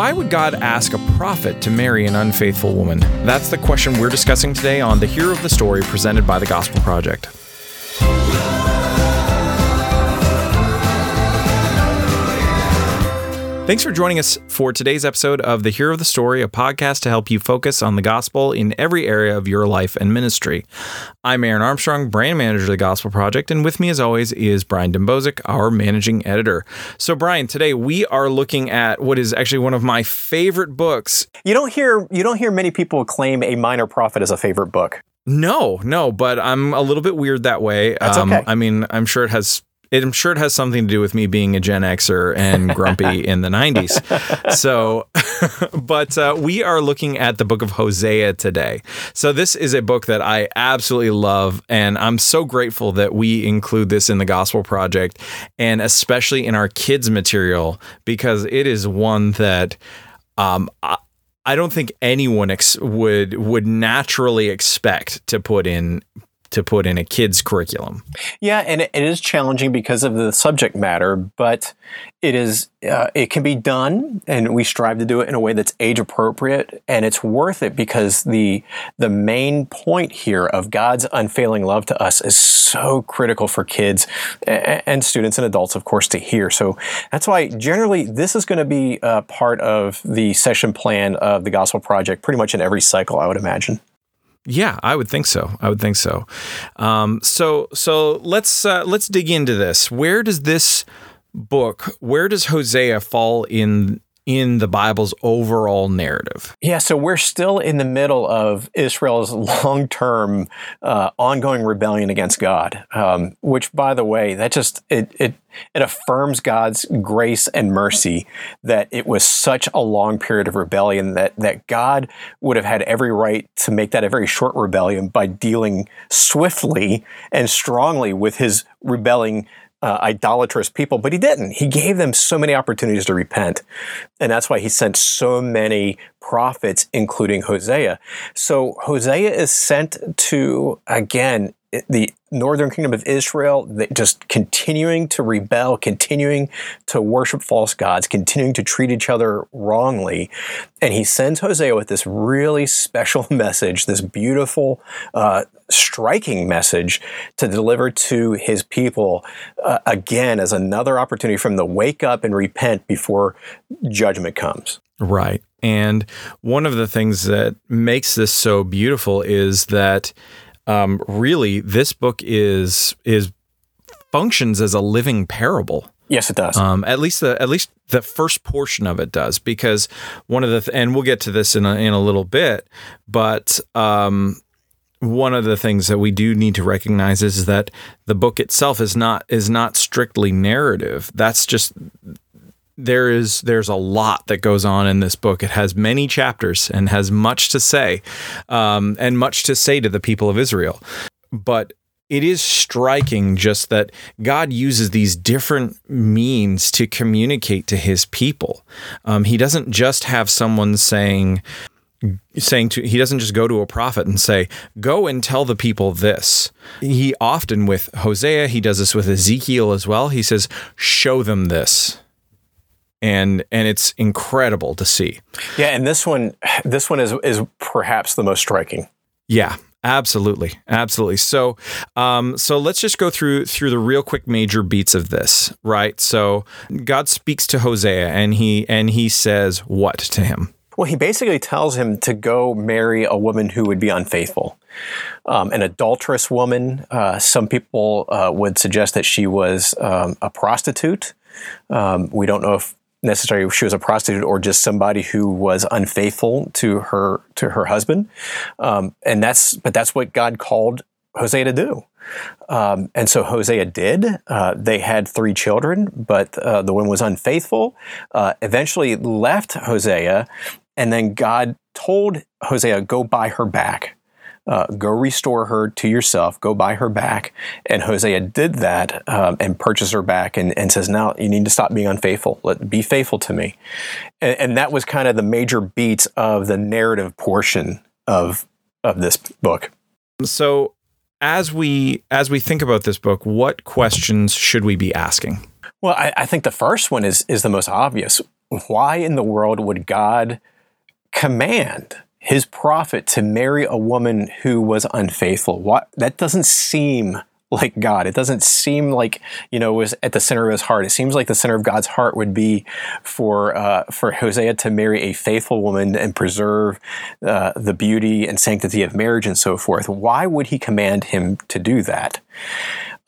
why would God ask a prophet to marry an unfaithful woman? That's the question we're discussing today on The Hero of the Story presented by the Gospel Project. Thanks for joining us for today's episode of The Hero of the Story, a podcast to help you focus on the gospel in every area of your life and ministry. I'm Aaron Armstrong, brand manager of the Gospel Project, and with me, as always, is Brian Dembowczyk, our managing editor. So, Brian, today we are looking at what is actually one of my favorite books. You don't hear you don't hear many people claim a minor prophet as a favorite book. No, no, but I'm a little bit weird that way. That's um, okay. I mean, I'm sure it has it, I'm sure it has something to do with me being a Gen Xer and grumpy in the 90s. So, but uh, we are looking at the book of Hosea today. So, this is a book that I absolutely love. And I'm so grateful that we include this in the Gospel Project and especially in our kids' material because it is one that. Um, I, I don't think anyone ex- would would naturally expect to put in to put in a kid's curriculum. Yeah, and it is challenging because of the subject matter, but it is uh, it can be done, and we strive to do it in a way that's age appropriate, and it's worth it because the the main point here of God's unfailing love to us is so critical for kids and students and adults, of course, to hear. So that's why generally this is going to be a part of the session plan of the Gospel Project, pretty much in every cycle, I would imagine. Yeah, I would think so. I would think so. Um, so so let's uh, let's dig into this. Where does this book? Where does Hosea fall in in the Bible's overall narrative? Yeah, so we're still in the middle of Israel's long term, uh, ongoing rebellion against God, um, which, by the way, that just it, it it affirms God's grace and mercy that it was such a long period of rebellion that that God would have had every right to make that a very short rebellion by dealing swiftly and strongly with his rebelling uh, idolatrous people, but he didn't. He gave them so many opportunities to repent. And that's why he sent so many prophets, including Hosea. So Hosea is sent to, again, the northern kingdom of Israel, just continuing to rebel, continuing to worship false gods, continuing to treat each other wrongly. And he sends Hosea with this really special message, this beautiful, uh, striking message to deliver to his people, uh, again, as another opportunity for them to wake up and repent before judgment comes. Right. And one of the things that makes this so beautiful is that um, really this book is is functions as a living parable. Yes, it does. Um, at least the at least the first portion of it does, because one of the th- and we'll get to this in a, in a little bit, but um, one of the things that we do need to recognize is that the book itself is not is not strictly narrative. That's just there is there's a lot that goes on in this book. It has many chapters and has much to say, um, and much to say to the people of Israel. But it is striking just that God uses these different means to communicate to His people. Um, he doesn't just have someone saying, saying to he doesn't just go to a prophet and say go and tell the people this he often with hosea he does this with ezekiel as well he says show them this and and it's incredible to see. Yeah, and this one this one is is perhaps the most striking. Yeah, absolutely, absolutely. So, um, so let's just go through through the real quick major beats of this, right? So, God speaks to Hosea, and he and he says what to him? Well, he basically tells him to go marry a woman who would be unfaithful. Um, an adulterous woman. Uh, some people uh, would suggest that she was um, a prostitute. Um, we don't know if necessarily she was a prostitute or just somebody who was unfaithful to her to her husband. Um, and that's but that's what God called Hosea to do. Um, and so Hosea did. Uh, they had three children, but uh, the woman was unfaithful. Uh, eventually left Hosea, and then God told Hosea, "Go buy her back." Uh, go restore her to yourself, go buy her back. And Hosea did that um, and purchased her back and, and says, now you need to stop being unfaithful. Let, be faithful to me. And, and that was kind of the major beats of the narrative portion of, of this book. So as we as we think about this book, what questions should we be asking? Well, I, I think the first one is is the most obvious why in the world would God command his prophet to marry a woman who was unfaithful? What that doesn't seem like God. It doesn't seem like you know was at the center of his heart. It seems like the center of God's heart would be for uh, for Hosea to marry a faithful woman and preserve uh, the beauty and sanctity of marriage and so forth. Why would he command him to do that?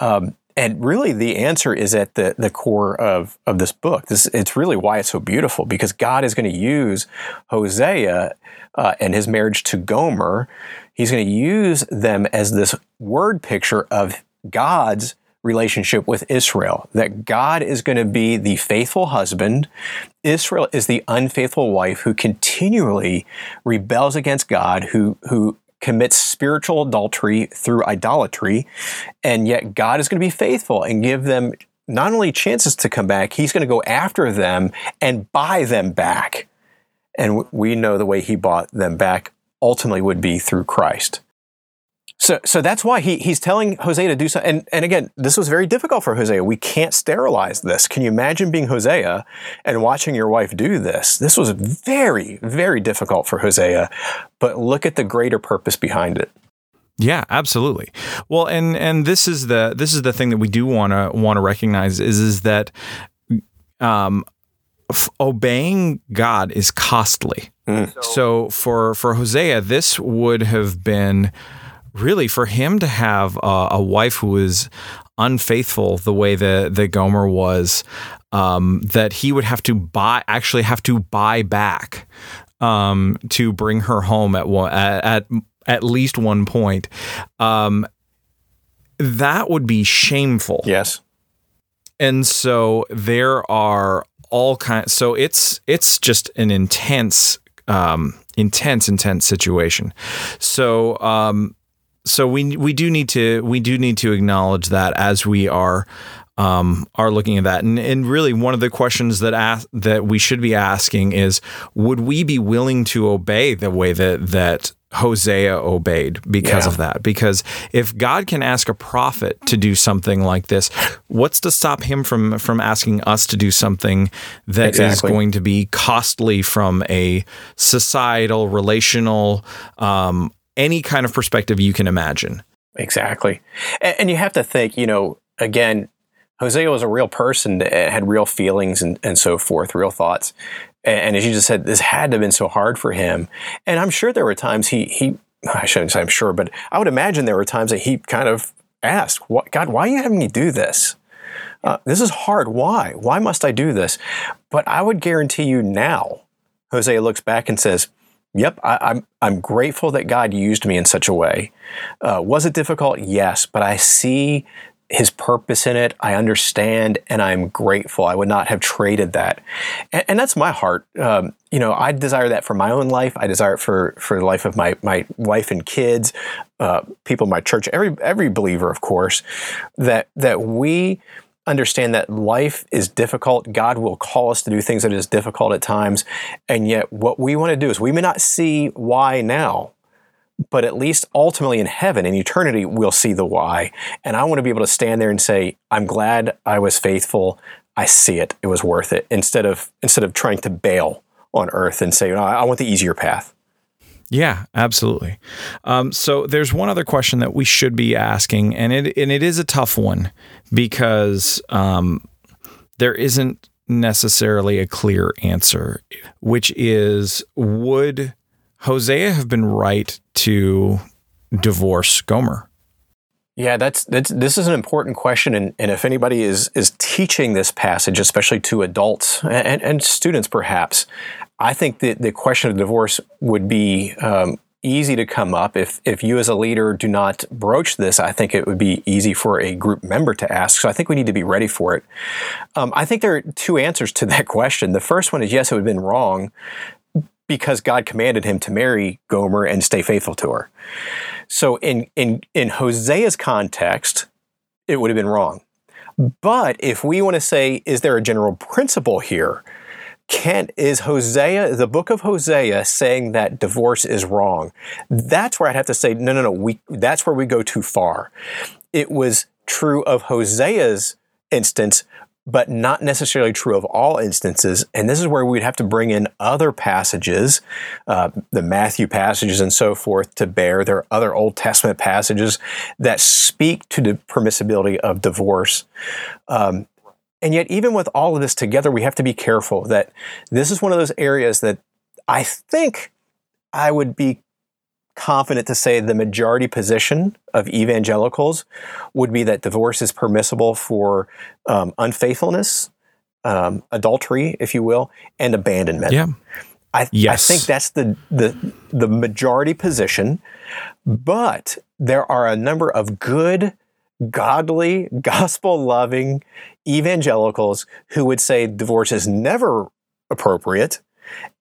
Um, and really, the answer is at the, the core of, of this book. This, it's really why it's so beautiful because God is going to use Hosea uh, and his marriage to Gomer. He's going to use them as this word picture of God's relationship with Israel, that God is going to be the faithful husband. Israel is the unfaithful wife who continually rebels against God, who, who commits spiritual adultery through idolatry, and yet God is going to be faithful and give them not only chances to come back, He's going to go after them and buy them back. And we know the way He bought them back ultimately would be through Christ. So, so that's why he, he's telling Hosea to do so. And, and again, this was very difficult for Hosea. We can't sterilize this. Can you imagine being Hosea and watching your wife do this? This was very, very difficult for Hosea. But look at the greater purpose behind it. Yeah, absolutely. Well, and and this is the this is the thing that we do want to want to recognize is is that um, f- obeying God is costly. Mm. So for for Hosea, this would have been really for him to have a, a wife who was unfaithful the way that, that Gomer was, um, that he would have to buy, actually have to buy back um, to bring her home at one, at, at, at least one point. Um, that would be shameful. Yes. And so there are all kinds. So it's it's just an intense, um, intense, intense situation. So um, so we we do need to we do need to acknowledge that as we are um, are looking at that, and and really one of the questions that ask, that we should be asking is, would we be willing to obey the way that that Hosea obeyed because yeah. of that. Because if God can ask a prophet to do something like this, what's to stop him from from asking us to do something that exactly. is going to be costly from a societal, relational, um, any kind of perspective you can imagine. Exactly. And, and you have to think, you know, again, Hosea was a real person, had real feelings and, and so forth, real thoughts. And, and, as you just said, this had to have been so hard for him. And I'm sure there were times he, he I shouldn't say I'm sure, but I would imagine there were times that he kind of asked, what, God, why are you having me do this? Uh, this is hard. Why? Why must I do this? But I would guarantee you now, Hosea looks back and says, Yep, I, am I'm, I'm grateful that God used me in such a way. Uh, was it difficult? Yes, but I see His purpose in it. I understand, and I'm grateful. I would not have traded that, and, and that's my heart. Um, you know, I desire that for my own life. I desire it for for the life of my my wife and kids, uh, people in my church, every every believer, of course. That that we understand that life is difficult. God will call us to do things that is difficult at times. And yet, what we want to do is we may not see why now, but at least ultimately in heaven, in eternity, we'll see the why. And I want to be able to stand there and say, I'm glad I was faithful. I see it. It was worth it. Instead of instead of trying to bail on earth and say, no, I want the easier path. Yeah, absolutely. Um, so there's one other question that we should be asking, and it and it is a tough one because um, there isn't necessarily a clear answer, which is would Hosea have been right to divorce Gomer? Yeah, that's that's this is an important question, and, and if anybody is is teaching this passage, especially to adults and, and students, perhaps, I think that the question of divorce would be um, easy to come up. If, if you as a leader do not broach this, I think it would be easy for a group member to ask. So I think we need to be ready for it. Um, I think there are two answers to that question. The first one is yes, it would have been wrong because God commanded him to marry Gomer and stay faithful to her. So in, in, in Hosea's context, it would have been wrong. But if we want to say, is there a general principle here? Can is Hosea, the book of Hosea, saying that divorce is wrong? That's where I'd have to say, no, no, no. We that's where we go too far. It was true of Hosea's instance, but not necessarily true of all instances. And this is where we'd have to bring in other passages, uh, the Matthew passages and so forth, to bear. There are other Old Testament passages that speak to the permissibility of divorce. Um, and yet, even with all of this together, we have to be careful that this is one of those areas that I think I would be confident to say the majority position of evangelicals would be that divorce is permissible for um, unfaithfulness, um, adultery, if you will, and abandonment. Yeah. I, yes. I think that's the, the the majority position, but there are a number of good, godly, gospel loving evangelicals who would say divorce is never appropriate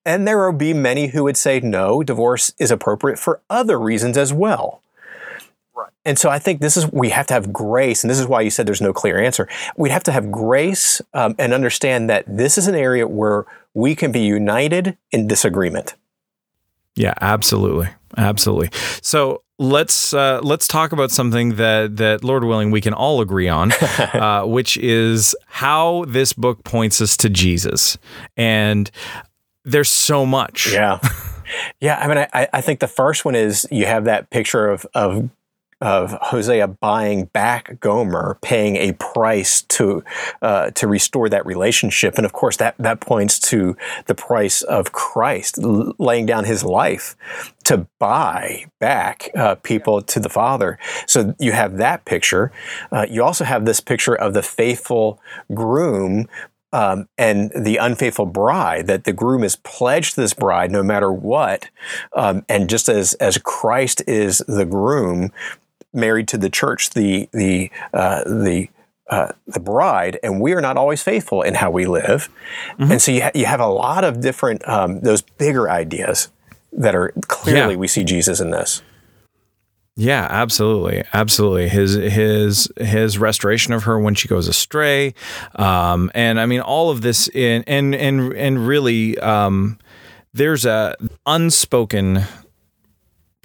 and there will be many who would say, no, divorce is appropriate for other reasons as well. Right. And so I think this is, we have to have grace, and this is why you said there's no clear answer. We'd have to have grace um, and understand that this is an area where we can be united in disagreement. Yeah, absolutely, absolutely. So let's uh, let's talk about something that that Lord willing we can all agree on, uh, which is how this book points us to Jesus. And there's so much. Yeah. Yeah. I mean, I, I think the first one is you have that picture of, of, of Hosea buying back Gomer, paying a price to uh, to restore that relationship, and of course that that points to the price of Christ laying down His life to buy back uh, people to the Father. So you have that picture. Uh, you also have this picture of the faithful groom um, and the unfaithful bride that the groom is pledged to this bride no matter what um, and just as as christ is the groom married to the church the the uh, the uh, the bride, and we are not always faithful in how we live, mm-hmm. and so you, ha- you have a lot of different um, those bigger ideas that are clearly yeah. we see Jesus in this. Yeah, absolutely, absolutely. His his his restoration of her when she goes astray, um, and I mean all of this in and and and really, um, there's a unspoken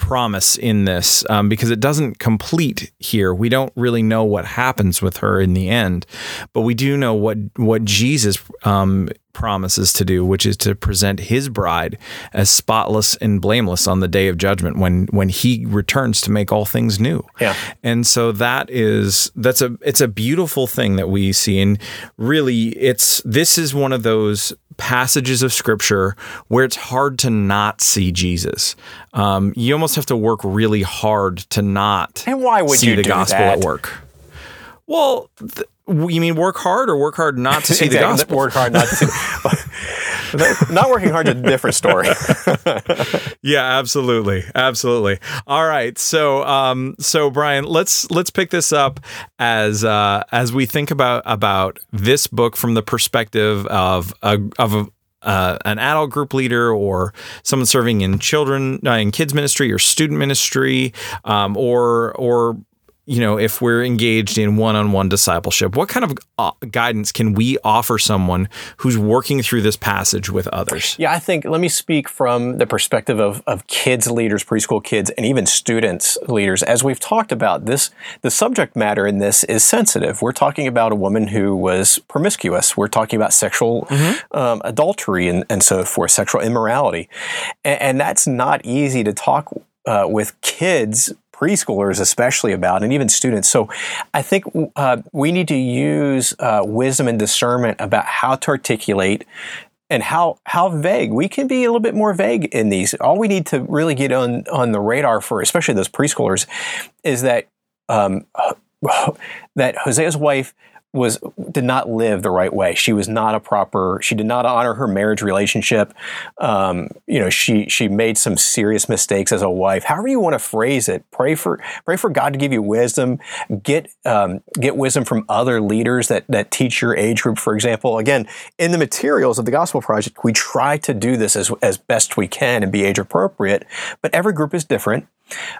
promise in this um, because it doesn't complete here. We don't really know what happens with her in the end, but we do know what what Jesus um, promises to do, which is to present his bride as spotless and blameless on the day of judgment when when he returns to make all things new. Yeah. And so that is that's a it's a beautiful thing that we see and really it's this is one of those passages of scripture where it's hard to not see Jesus. Um, you almost have to work really hard to not and why would see you the gospel that? at work. Well, th- you mean work hard or work hard not to see exactly. the gospel? Work hard not to see. not working hard is a different story. yeah, absolutely, absolutely. All right, so um, so Brian, let's let's pick this up as uh, as we think about about this book from the perspective of a of a, uh, an adult group leader or someone serving in children uh, in kids ministry or student ministry um, or or you know, if we're engaged in one-on-one discipleship, what kind of uh, guidance can we offer someone who's working through this passage with others? Yeah, I think let me speak from the perspective of, of kids leaders, preschool kids, and even students leaders. As we've talked about, this the subject matter in this is sensitive. We're talking about a woman who was promiscuous. We're talking about sexual mm-hmm. um, adultery and, and so forth, sexual immorality, and, and that's not easy to talk uh, with kids preschoolers especially about and even students. So i think uh, we need to use uh, wisdom and discernment about how to articulate and how how vague. We can be a little bit more vague in these. All we need to really get on on the radar for especially those preschoolers is that um, that hosea's wife was did not live the right way. She was not a proper. She did not honor her marriage relationship. Um, you know, she she made some serious mistakes as a wife. However you want to phrase it, pray for pray for God to give you wisdom. Get um, get wisdom from other leaders that that teach your age group. For example, again, in the materials of the Gospel Project, we try to do this as as best we can and be age appropriate. But every group is different.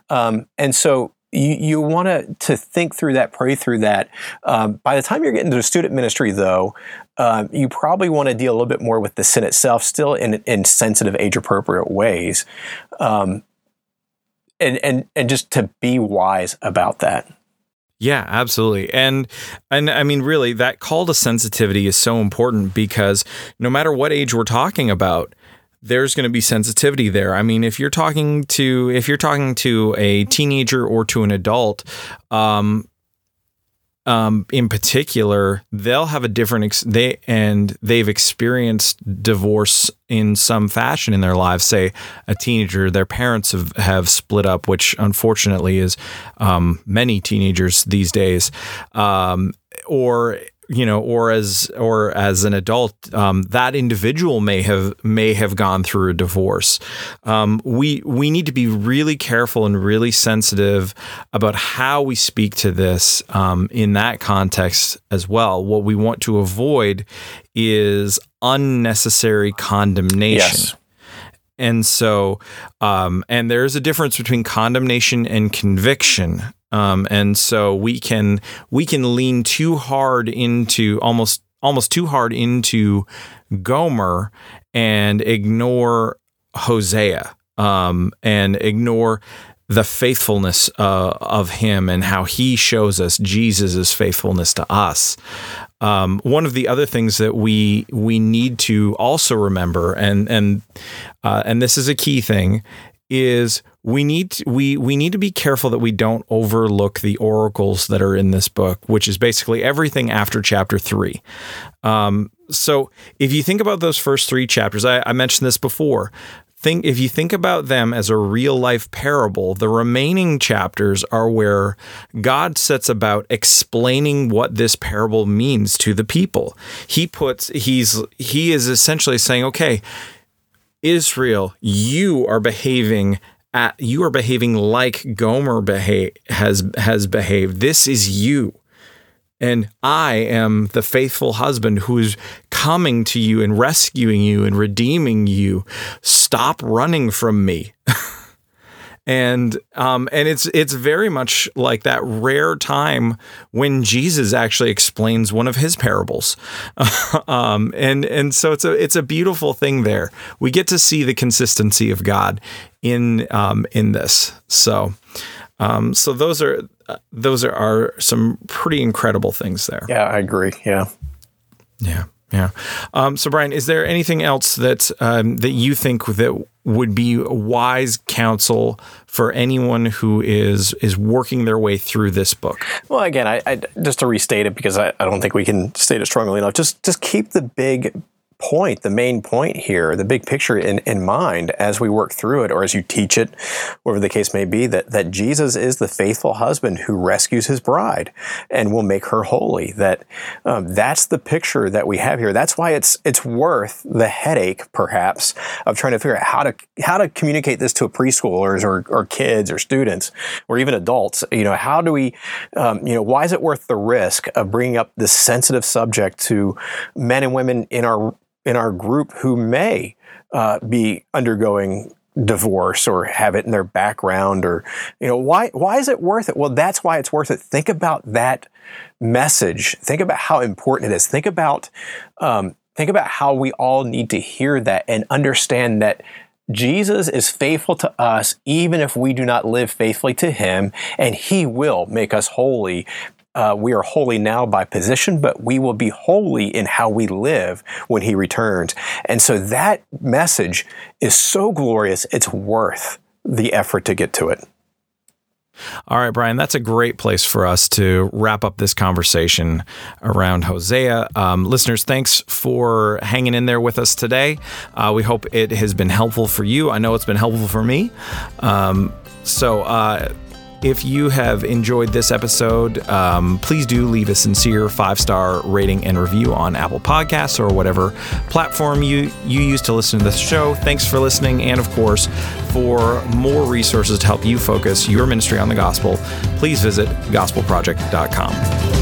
Um, and so you, you want to to think through that, pray through that. Um, by the time you're getting to student ministry, though, um, you probably want to deal a little bit more with the sin itself, still in in sensitive, age appropriate ways, um, and and and just to be wise about that. Yeah, absolutely. And and I mean really that call to sensitivity is so important because no matter what age we're talking about, there's going to be sensitivity there. I mean, if you're talking to if you're talking to a teenager or to an adult, um, um, in particular, they'll have a different ex- they and they've experienced divorce in some fashion in their lives. Say a teenager, their parents have, have split up, which unfortunately is um, many teenagers these days, um, or you know, or as or as an adult, um, that individual may have may have gone through a divorce. Um, we we need to be really careful and really sensitive about how we speak to this um, in that context as well. What we want to avoid is unnecessary condemnation. Yes. And so, um, and there's a difference between condemnation and conviction. Um, and so we can we can lean too hard into almost almost too hard into Gomer and ignore Hosea um, and ignore the faithfulness uh, of him and how he shows us Jesus' faithfulness to us. Um, one of the other things that we we need to also remember, and and uh, and this is a key thing, is we need to, we we need to be careful that we don't overlook the oracles that are in this book, which is basically everything after chapter three. Um, so if you think about those first three chapters, I, I mentioned this before. Think if you think about them as a real life parable, the remaining chapters are where God sets about explaining what this parable means to the people. He puts he's he is essentially saying, okay, Israel, you are behaving at, you are behaving like Gomer behave, has has behaved. This is you. And I am the faithful husband who is coming to you and rescuing you and redeeming you. Stop running from me. and um, and it's it's very much like that rare time when Jesus actually explains one of his parables, um, and and so it's a it's a beautiful thing there. We get to see the consistency of God in um, in this. So um, so those are those are, are some pretty incredible things there. Yeah, I agree. Yeah, yeah. Yeah. Um, so, Brian, is there anything else that um, that you think that would be wise counsel for anyone who is is working their way through this book? Well, again, I, I just to restate it because I, I don't think we can state it strongly enough. Just just keep the big point, the main point here, the big picture in, in mind as we work through it or as you teach it, whatever the case may be, that, that Jesus is the faithful husband who rescues his bride and will make her holy. That um, that's the picture that we have here. That's why it's it's worth the headache, perhaps, of trying to figure out how to how to communicate this to preschoolers or, or kids or students or even adults. You know, how do we, um, you know, why is it worth the risk of bringing up this sensitive subject to men and women in our in our group who may uh, be undergoing divorce or have it in their background or you know why why is it worth it? Well that's why it's worth it. Think about that message. Think about how important it is. Think about um, think about how we all need to hear that and understand that Jesus is faithful to us even if we do not live faithfully to him, and he will make us holy uh, we are holy now by position, but we will be holy in how we live when He returns. And so that message is so glorious, it's worth the effort to get to it. All right, Brian, that's a great place for us to wrap up this conversation around Hosea. Um, listeners, thanks for hanging in there with us today. Uh, we hope it has been helpful for you. I know it's been helpful for me. Um, so, uh, if you have enjoyed this episode, um, please do leave a sincere five star rating and review on Apple Podcasts or whatever platform you, you use to listen to this show. Thanks for listening. And of course, for more resources to help you focus your ministry on the gospel, please visit gospelproject.com.